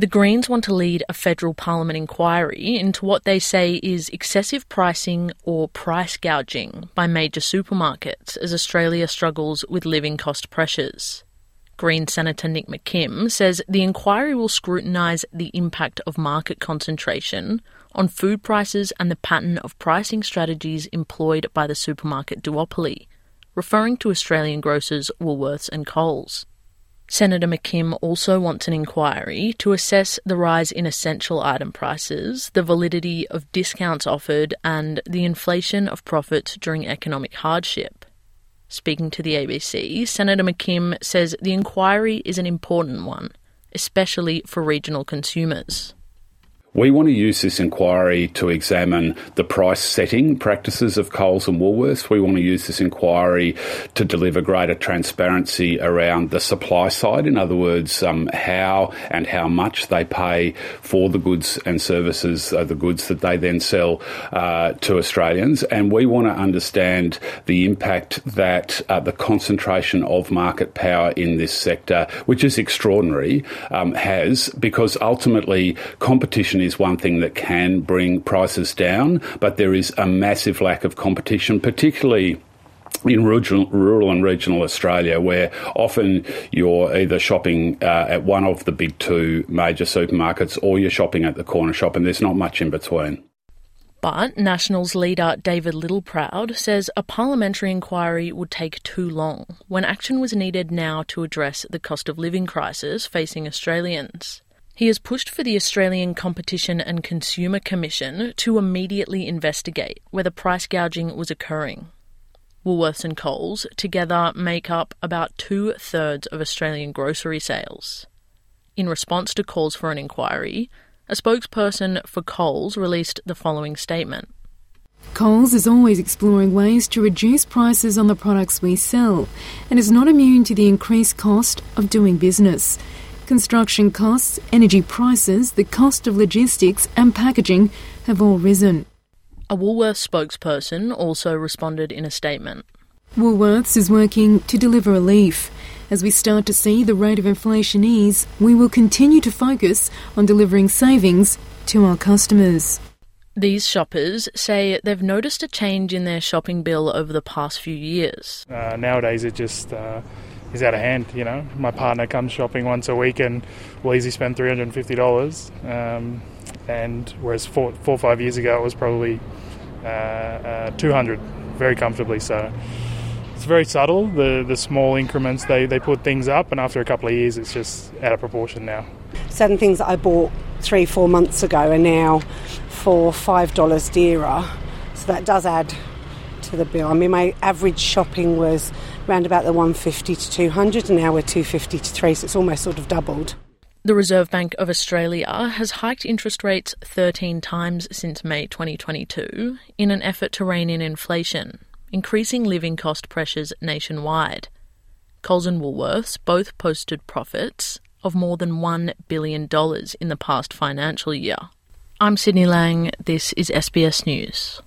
The Greens want to lead a federal parliament inquiry into what they say is excessive pricing or price gouging by major supermarkets as Australia struggles with living cost pressures. Green Senator Nick McKim says the inquiry will scrutinise the impact of market concentration on food prices and the pattern of pricing strategies employed by the supermarket duopoly, referring to Australian grocers Woolworths and Coles. Senator McKim also wants an inquiry to assess the rise in essential item prices, the validity of discounts offered, and the inflation of profits during economic hardship. Speaking to the ABC, Senator McKim says the inquiry is an important one, especially for regional consumers. We want to use this inquiry to examine the price setting practices of Coles and Woolworths. We want to use this inquiry to deliver greater transparency around the supply side. In other words, um, how and how much they pay for the goods and services, uh, the goods that they then sell uh, to Australians. And we want to understand the impact that uh, the concentration of market power in this sector, which is extraordinary, um, has, because ultimately competition competition is one thing that can bring prices down, but there is a massive lack of competition, particularly in rural, rural and regional Australia, where often you're either shopping uh, at one of the big two major supermarkets or you're shopping at the corner shop, and there's not much in between. But Nationals leader David Littleproud says a parliamentary inquiry would take too long when action was needed now to address the cost of living crisis facing Australians. He has pushed for the Australian Competition and Consumer Commission to immediately investigate whether price gouging was occurring. Woolworths and Coles together make up about two thirds of Australian grocery sales. In response to calls for an inquiry, a spokesperson for Coles released the following statement. Coles is always exploring ways to reduce prices on the products we sell and is not immune to the increased cost of doing business. Construction costs, energy prices, the cost of logistics, and packaging have all risen. A Woolworths spokesperson also responded in a statement. Woolworths is working to deliver relief. As we start to see the rate of inflation ease, we will continue to focus on delivering savings to our customers. These shoppers say they've noticed a change in their shopping bill over the past few years. Uh, nowadays, it just uh, is out of hand. You know, my partner comes shopping once a week and will easily spend three hundred and fifty dollars, um, and whereas four, four or five years ago it was probably uh, uh, two hundred, very comfortably. So it's very subtle. The the small increments they they put things up, and after a couple of years, it's just out of proportion now. Certain things that I bought three four months ago are now for five dollars dearer. So that does add the bill. I mean, my average shopping was around about the 150 to 200, and now we're 250 to 3, so it's almost sort of doubled. The Reserve Bank of Australia has hiked interest rates 13 times since May 2022 in an effort to rein in inflation, increasing living cost pressures nationwide. Coles and Woolworths both posted profits of more than $1 billion in the past financial year. I'm Sydney Lang. This is SBS News.